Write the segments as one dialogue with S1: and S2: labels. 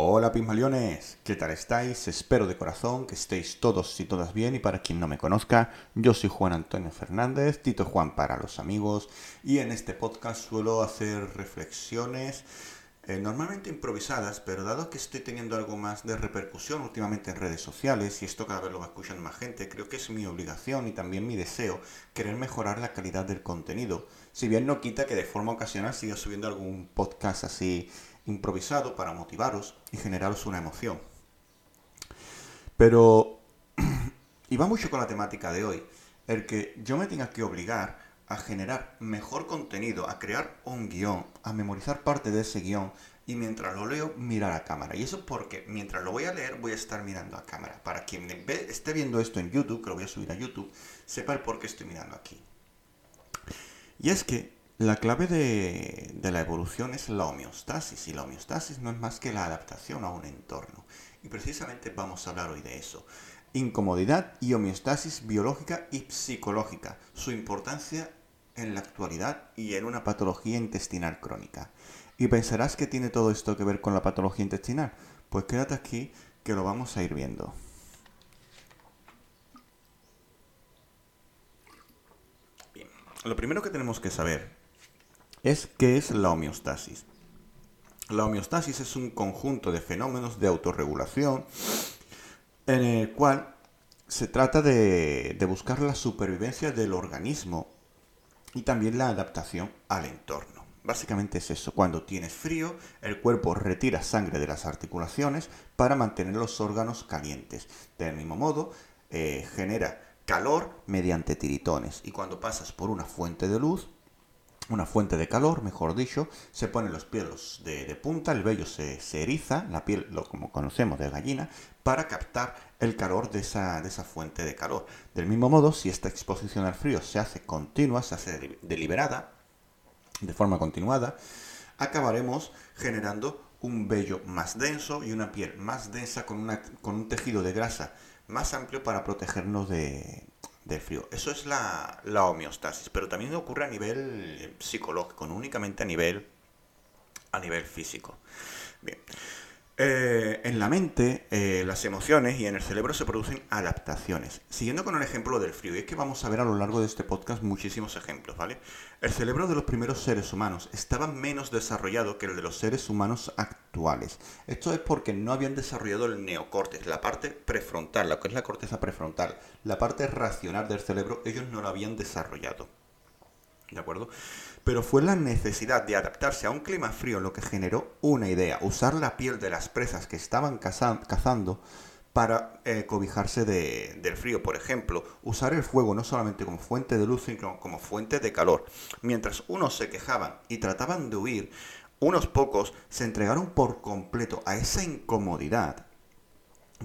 S1: Hola Pismaliones, ¿qué tal estáis? Espero de corazón que estéis todos y todas bien. Y para quien no me conozca, yo soy Juan Antonio Fernández, Tito Juan para los amigos. Y en este podcast suelo hacer reflexiones eh, normalmente improvisadas, pero dado que estoy teniendo algo más de repercusión últimamente en redes sociales y esto cada vez lo va escuchando más gente, creo que es mi obligación y también mi deseo querer mejorar la calidad del contenido, si bien no quita que de forma ocasional siga subiendo algún podcast así improvisado para motivaros y generaros una emoción. Pero, y va mucho con la temática de hoy, el que yo me tenga que obligar a generar mejor contenido, a crear un guion, a memorizar parte de ese guion y mientras lo leo mirar a cámara. Y eso porque mientras lo voy a leer voy a estar mirando a cámara. Para quien esté viendo esto en YouTube, que lo voy a subir a YouTube, sepa el por qué estoy mirando aquí. Y es que la clave de, la evolución es la homeostasis y la homeostasis no es más que la adaptación a un entorno. Y precisamente vamos a hablar hoy de eso. Incomodidad y homeostasis biológica y psicológica. Su importancia en la actualidad y en una patología intestinal crónica. Y pensarás que tiene todo esto que ver con la patología intestinal. Pues quédate aquí que lo vamos a ir viendo. Bien. Lo primero que tenemos que saber es qué es la homeostasis. La homeostasis es un conjunto de fenómenos de autorregulación en el cual se trata de, buscar la supervivencia del organismo y también la adaptación al entorno. Básicamente es eso, cuando tienes frío, el cuerpo retira sangre de las articulaciones para mantener los órganos calientes. Del mismo modo, eh, genera calor mediante tiritones y cuando pasas por una fuente de luz, una fuente de calor, mejor dicho, se ponen los pelos de, punta, el vello se, eriza, la piel, lo, como conocemos de gallina, para captar el calor de esa, de esa fuente de calor. Del mismo modo, si esta exposición al frío se hace continua, se hace deliberada, de forma continuada, acabaremos generando un vello más denso y una piel más densa con, una, con un tejido de grasa más amplio para protegernos de, del frío. Eso es la, la, homeostasis, pero también ocurre a nivel psicológico, no únicamente a nivel, a nivel físico. Bien. Eh, en la mente, eh, las emociones y en el cerebro se producen adaptaciones. Siguiendo con el ejemplo del frío, y es que vamos a ver a lo largo de este podcast muchísimos ejemplos, ¿vale? El cerebro de los primeros seres humanos estaba menos desarrollado que el de los seres humanos actuales. Esto es porque no habían desarrollado el neocórtex, la parte prefrontal, lo que es la corteza prefrontal, la parte racional del cerebro, ellos no lo habían desarrollado. ¿De acuerdo? Pero fue la necesidad de adaptarse a un clima frío lo que generó una idea, usar la piel de las presas que estaban cazando para eh, cobijarse del frío. Por ejemplo, usar el fuego no solamente como fuente de luz, sino como fuente de calor. Mientras unos se quejaban y trataban de huir, unos pocos se entregaron por completo a esa incomodidad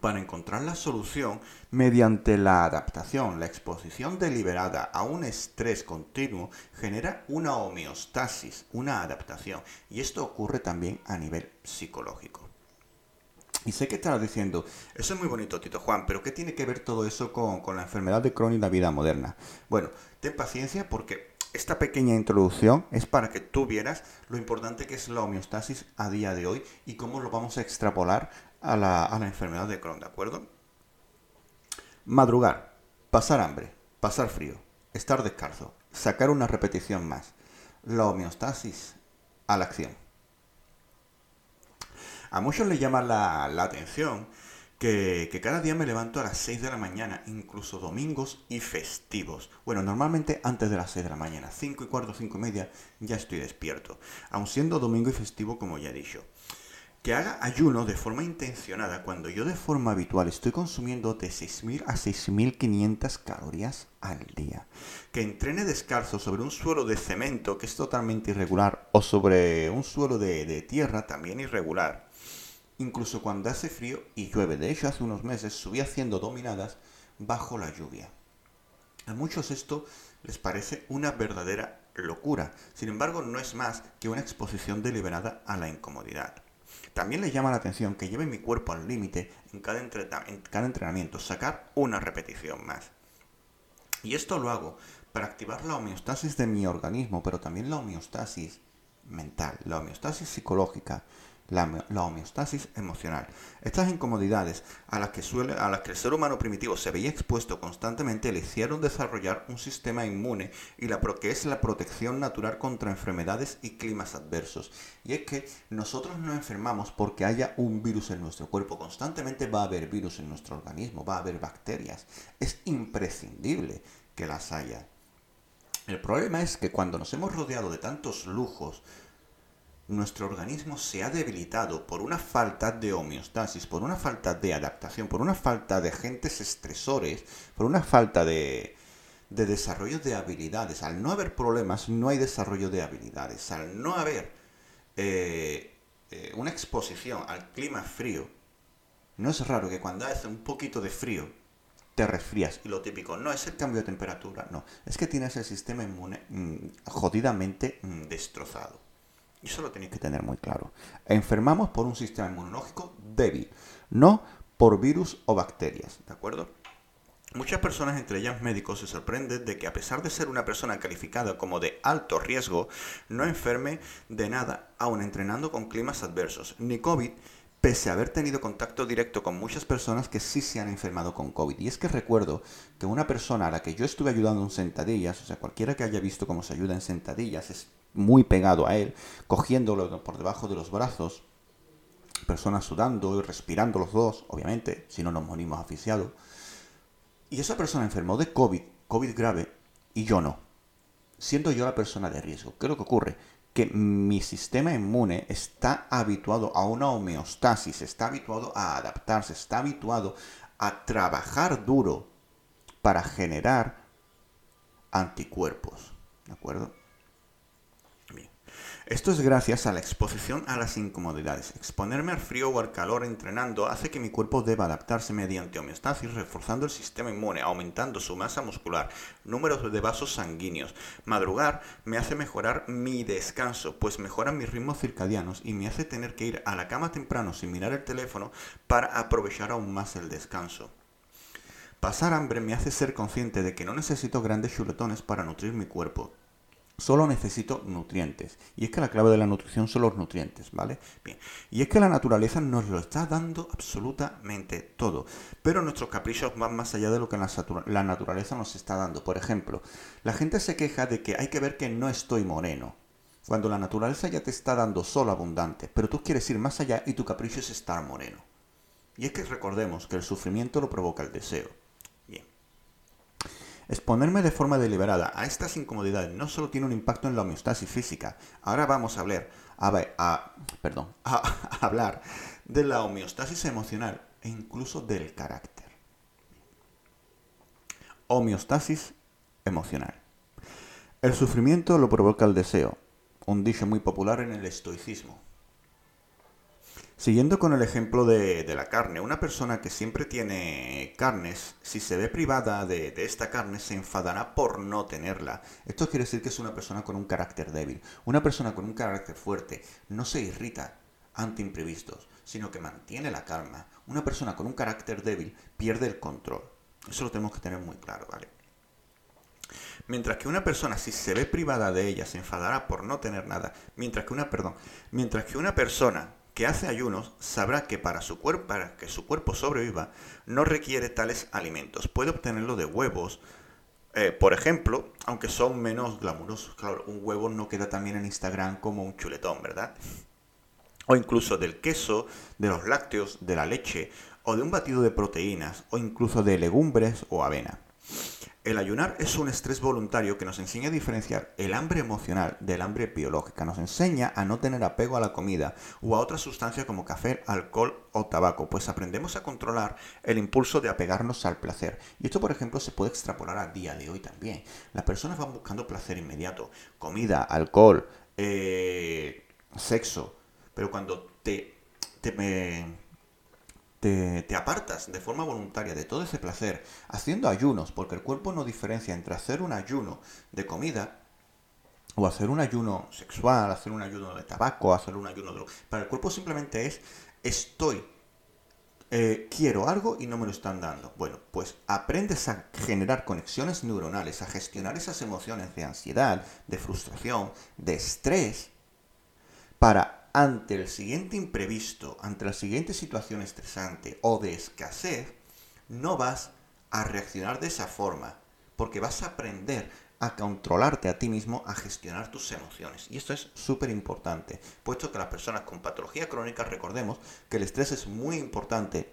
S1: para encontrar la solución mediante la adaptación. La exposición deliberada a un estrés continuo genera una homeostasis, una adaptación. Y esto ocurre también a nivel psicológico. Y sé que estarás diciendo, eso es muy bonito, Tito Juan, pero ¿qué tiene que ver todo eso con, la enfermedad de Crohn y la vida moderna? Bueno, ten paciencia porque esta pequeña introducción es para que tú vieras lo importante que es la homeostasis a día de hoy y cómo lo vamos a extrapolar a la, enfermedad de Crohn, ¿de acuerdo? Madrugar, pasar hambre, pasar frío, estar descalzo, sacar una repetición más. La homeostasis a la acción. A muchos les llama la, atención que, que, cada día me levanto a las 6 de la mañana, incluso domingos y festivos. Bueno, normalmente antes de las 6 de la mañana, 5 y cuarto, 5 y media, ya estoy despierto. Aun siendo domingo y festivo, como ya he dicho que haga ayuno de forma intencionada cuando yo de forma habitual estoy consumiendo de 6.000 a 6.500 calorías al día. Que entrene descalzo sobre un suelo de cemento que es totalmente irregular o sobre un suelo de, tierra también irregular. Incluso cuando hace frío y llueve. De hecho, hace unos meses subí haciendo dominadas bajo la lluvia. A muchos esto les parece una verdadera locura. Sin embargo, no es más que una exposición deliberada a la incomodidad. También le llama la atención que lleve mi cuerpo al límite en, cada entrenamiento, sacar una repetición más. Y esto lo hago para activar la homeostasis de mi organismo, pero también la homeostasis mental, la homeostasis psicológica, la, homeostasis emocional. Estas incomodidades a las, que suele, a las que el ser humano primitivo se veía expuesto constantemente le hicieron desarrollar un sistema inmune y la que es la protección natural contra enfermedades y climas adversos. Y es que nosotros no enfermamos porque haya un virus en nuestro cuerpo. Constantemente va a haber virus en nuestro organismo, va a haber bacterias. Es imprescindible que las haya. El problema es que cuando nos hemos rodeado de tantos lujos, nuestro organismo se ha debilitado por una falta de homeostasis, por una falta de adaptación, por una falta de agentes estresores, por una falta de, desarrollo de habilidades. Al no haber problemas, no hay desarrollo de habilidades. Al no haber eh, eh, una exposición al clima frío, no es raro que cuando hace un poquito de frío te resfrías. Y lo típico, no es el cambio de temperatura, no. Es que tienes el sistema inmune mm, jodidamente mm, destrozado. Y eso lo tenéis que tener muy claro. Enfermamos por un sistema inmunológico débil, no por virus o bacterias, ¿de acuerdo? Muchas personas, entre ellas médicos, se sorprenden de que a pesar de ser una persona calificada como de alto riesgo, no enferme de nada, aun entrenando con climas adversos, ni COVID, pese a haber tenido contacto directo con muchas personas que sí se han enfermado con COVID. Y es que recuerdo que una persona a la que yo estuve ayudando en sentadillas, o sea, cualquiera que haya visto cómo se ayuda en sentadillas, es muy pegado a él, cogiéndolo por debajo de los brazos, personas sudando y respirando los dos, obviamente, si no nos morimos asfixiados. Y esa persona enfermó de COVID, COVID grave, y yo no. Siendo yo la persona de riesgo. ¿Qué es lo que ocurre? Que mi sistema inmune está habituado a una homeostasis, está habituado a adaptarse, está habituado a trabajar duro para generar anticuerpos. ¿De acuerdo? Esto es gracias a la exposición a las incomodidades. Exponerme al frío o al calor entrenando hace que mi cuerpo deba adaptarse mediante homeostasis, reforzando el sistema inmune, aumentando su masa muscular, números de vasos sanguíneos. Madrugar me hace mejorar mi descanso, pues mejora mis ritmos circadianos y me hace tener que ir a la cama temprano sin mirar el teléfono para aprovechar aún más el descanso. Pasar hambre me hace ser consciente de que no necesito grandes chuletones para nutrir mi cuerpo. Solo necesito nutrientes. Y es que la clave de la nutrición son los nutrientes, ¿vale? Bien. Y es que la naturaleza nos lo está dando absolutamente todo. Pero nuestros caprichos van más allá de lo que la naturaleza nos está dando. Por ejemplo, la gente se queja de que hay que ver que no estoy moreno. Cuando la naturaleza ya te está dando solo abundante, pero tú quieres ir más allá y tu capricho es estar moreno. Y es que recordemos que el sufrimiento lo provoca el deseo. Exponerme de forma deliberada a estas incomodidades no solo tiene un impacto en la homeostasis física, ahora vamos a hablar, a, perdón, a, hablar de la homeostasis emocional e incluso del carácter. Homeostasis emocional. El sufrimiento lo provoca el deseo, un dicho muy popular en el estoicismo. Siguiendo con el ejemplo de, la carne, una persona que siempre tiene carnes, si se ve privada de, esta carne, se enfadará por no tenerla. Esto quiere decir que es una persona con un carácter débil. Una persona con un carácter fuerte no se irrita ante imprevistos, sino que mantiene la calma. Una persona con un carácter débil pierde el control. Eso lo tenemos que tener muy claro, ¿vale? Mientras que una persona, si se ve privada de ella, se enfadará por no tener nada. Mientras que una, perdón, mientras que una persona que hace ayunos sabrá que para, su para que su cuerpo sobreviva no requiere tales alimentos. Puede obtenerlo de huevos, eh, por ejemplo, aunque son menos glamurosos. Claro, un huevo no queda también en Instagram como un chuletón, ¿verdad? O incluso del queso, de los lácteos, de la leche, o de un batido de proteínas, o incluso de legumbres o avena. El ayunar es un estrés voluntario que nos enseña a diferenciar el hambre emocional del hambre biológica. Nos enseña a no tener apego a la comida o a otras sustancias como café, alcohol o tabaco, pues aprendemos a controlar el impulso de apegarnos al placer. Y esto, por ejemplo, se puede extrapolar al día de hoy también. Las personas van buscando placer inmediato, comida, alcohol, eh, sexo, pero cuando te, te te, apartas de forma voluntaria de todo ese placer haciendo ayunos, porque el cuerpo no diferencia entre hacer un ayuno de comida o hacer un ayuno sexual, hacer un ayuno de tabaco, hacer un ayuno de... Para el cuerpo simplemente es estoy, eh, quiero algo y no me lo están dando. Bueno, pues aprendes a generar conexiones neuronales, a gestionar esas emociones de ansiedad, de frustración, de estrés, para ante el siguiente imprevisto, ante la siguiente situación estresante o de escasez, no vas a reaccionar de esa forma, porque vas a aprender a controlarte a ti mismo, a gestionar tus emociones. Y esto es súper importante, puesto que las personas con patología crónica, recordemos que el estrés es muy importante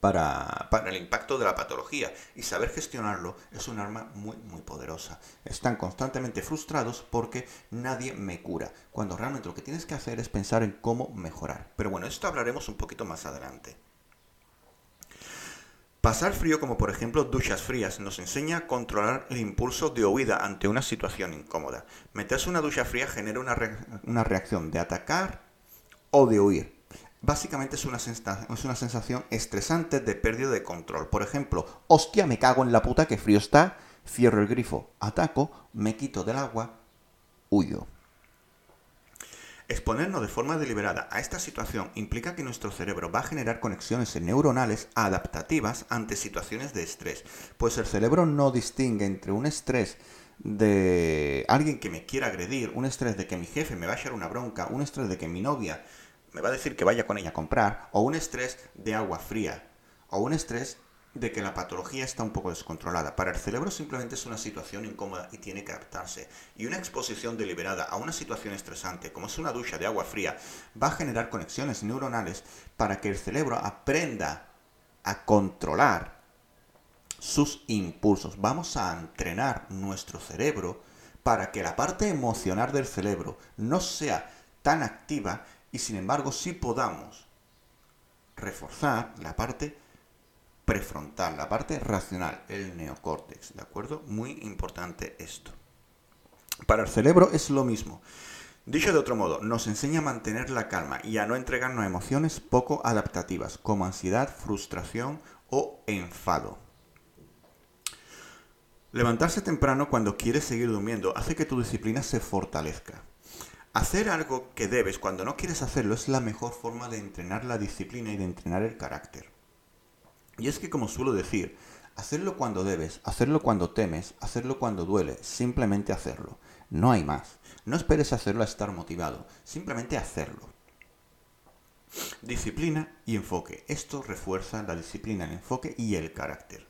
S1: para, el impacto de la patología y saber gestionarlo es un arma muy muy poderosa. Están constantemente frustrados porque nadie me cura, cuando realmente lo que tienes que hacer es pensar en cómo mejorar. Pero bueno, esto hablaremos un poquito más adelante. Pasar frío como por ejemplo duchas frías nos enseña a controlar el impulso de huida ante una situación incómoda. Meterse una ducha fría genera una, una reacción de atacar o de huir. Básicamente es una, sensación estresante de pérdida de control. Por ejemplo, hostia, me cago en la puta que frío está, cierro el grifo, ataco, me quito del agua, huyo. Exponernos de forma deliberada a esta situación implica que nuestro cerebro va a generar conexiones neuronales adaptativas ante situaciones de estrés, pues el cerebro no distingue entre un estrés de alguien que me quiera agredir, un estrés de que mi jefe me va a echar una bronca, un estrés de que mi novia me va a decir que vaya con ella a comprar, o un estrés de agua fría, o un estrés de que la patología está un poco descontrolada. Para el cerebro simplemente es una situación incómoda y tiene que adaptarse. Y una exposición deliberada a una situación estresante, como es una ducha de agua fría, va a generar conexiones neuronales para que el cerebro aprenda a controlar sus impulsos. Vamos a entrenar nuestro cerebro para que la parte emocional del cerebro no sea tan activa y sin embargo sí podamos reforzar la parte prefrontal, la parte racional, el neocórtex, ¿de acuerdo? Muy importante esto. Para el cerebro es lo mismo. Dicho de otro modo, nos enseña a mantener la calma y a no entregarnos emociones poco adaptativas, como ansiedad, frustración o enfado. Levantarse temprano cuando quieres seguir durmiendo hace que tu disciplina se fortalezca. Hacer algo que debes cuando no quieres hacerlo es la mejor forma de entrenar la disciplina y de entrenar el carácter. Y es que, como suelo decir, hacerlo cuando debes, hacerlo cuando temes, hacerlo cuando duele, simplemente hacerlo. No hay más. No esperes hacerlo a estar motivado, simplemente hacerlo. Disciplina y enfoque. Esto refuerza la disciplina, el enfoque y el carácter.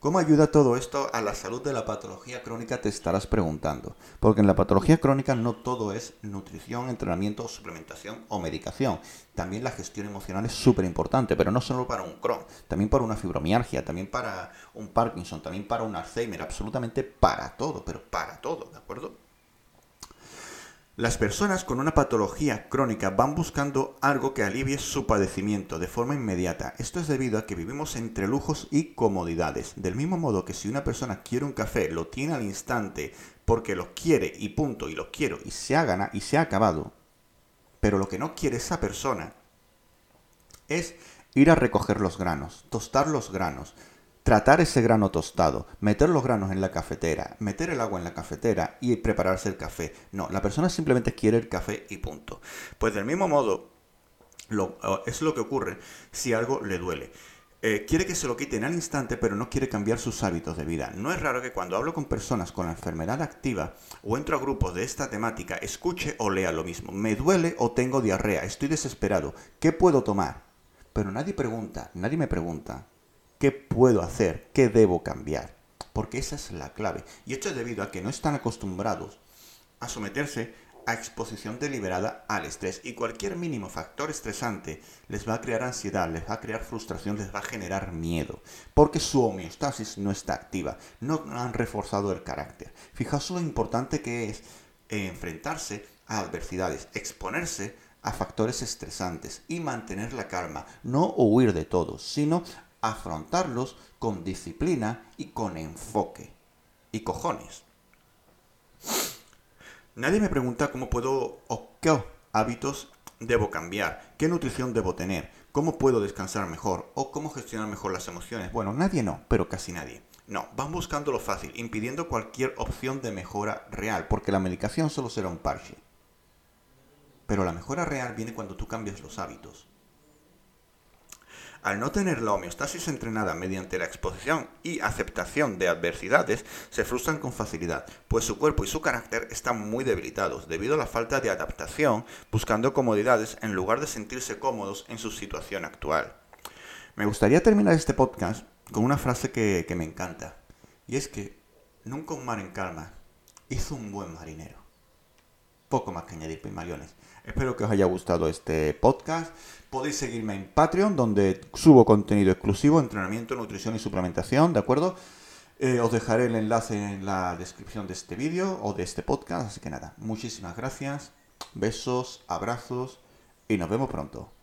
S1: ¿Cómo ayuda todo esto a la salud de la patología crónica? Te estarás preguntando. Porque en la patología crónica no todo es nutrición, entrenamiento, suplementación o medicación. También la gestión emocional es súper importante, pero no solo para un Crohn, también para una fibromialgia, también para un Parkinson, también para un Alzheimer, absolutamente para todo, pero para todo, ¿de acuerdo? Las personas con una patología crónica van buscando algo que alivie su padecimiento de forma inmediata. Esto es debido a que vivimos entre lujos y comodidades. Del mismo modo que si una persona quiere un café, lo tiene al instante porque lo quiere y punto, y lo quiero y se ha ganado y se ha acabado. Pero lo que no quiere esa persona es ir a recoger los granos, tostar los granos, tratar ese grano tostado, meter los granos en la cafetera, meter el agua en la cafetera y prepararse el café. No, la persona simplemente quiere el café y punto. Pues del mismo modo, lo, es lo que ocurre si algo le duele. Eh, quiere que se lo quiten al instante, pero no quiere cambiar sus hábitos de vida. No es raro que cuando hablo con personas con la enfermedad activa o entro a grupos de esta temática, escuche o lea lo mismo. Me duele o tengo diarrea, estoy desesperado. ¿Qué puedo tomar? Pero nadie pregunta, nadie me pregunta, ¿Qué puedo hacer? ¿Qué debo cambiar? Porque esa es la clave. Y esto es debido a que no están acostumbrados a someterse a exposición deliberada al estrés. Y cualquier mínimo factor estresante les va a crear ansiedad, les va a crear frustración, les va a generar miedo. Porque su homeostasis no está activa. No han reforzado el carácter. Fijaos lo importante que es enfrentarse a adversidades, exponerse a factores estresantes y mantener la calma, no huir de todo, sino afrontarlos con disciplina y con enfoque. Y cojones. Nadie me pregunta cómo puedo o qué hábitos debo cambiar, qué nutrición debo tener, cómo puedo descansar mejor o cómo gestionar mejor las emociones. Bueno, nadie no, pero casi nadie. No, van buscando lo fácil, impidiendo cualquier opción de mejora real, porque la medicación solo será un parche. Pero la mejora real viene cuando tú cambias los hábitos. Al no tener la homeostasis entrenada mediante la exposición y aceptación de adversidades, se frustran con facilidad, pues su cuerpo y su carácter están muy debilitados debido a la falta de adaptación, buscando comodidades en lugar de sentirse cómodos en su situación actual. Me gustaría terminar este podcast con una frase que, me encanta, y es que nunca un mar en calma hizo un buen marinero. Poco más que añadir, Pimaleones. Espero que os haya gustado este podcast. Podéis seguirme en Patreon, donde subo contenido exclusivo, entrenamiento, nutrición y suplementación, ¿de acuerdo? Eh, os dejaré el enlace en la descripción de este vídeo o de este podcast. Así que nada, muchísimas gracias, besos, abrazos y nos vemos pronto.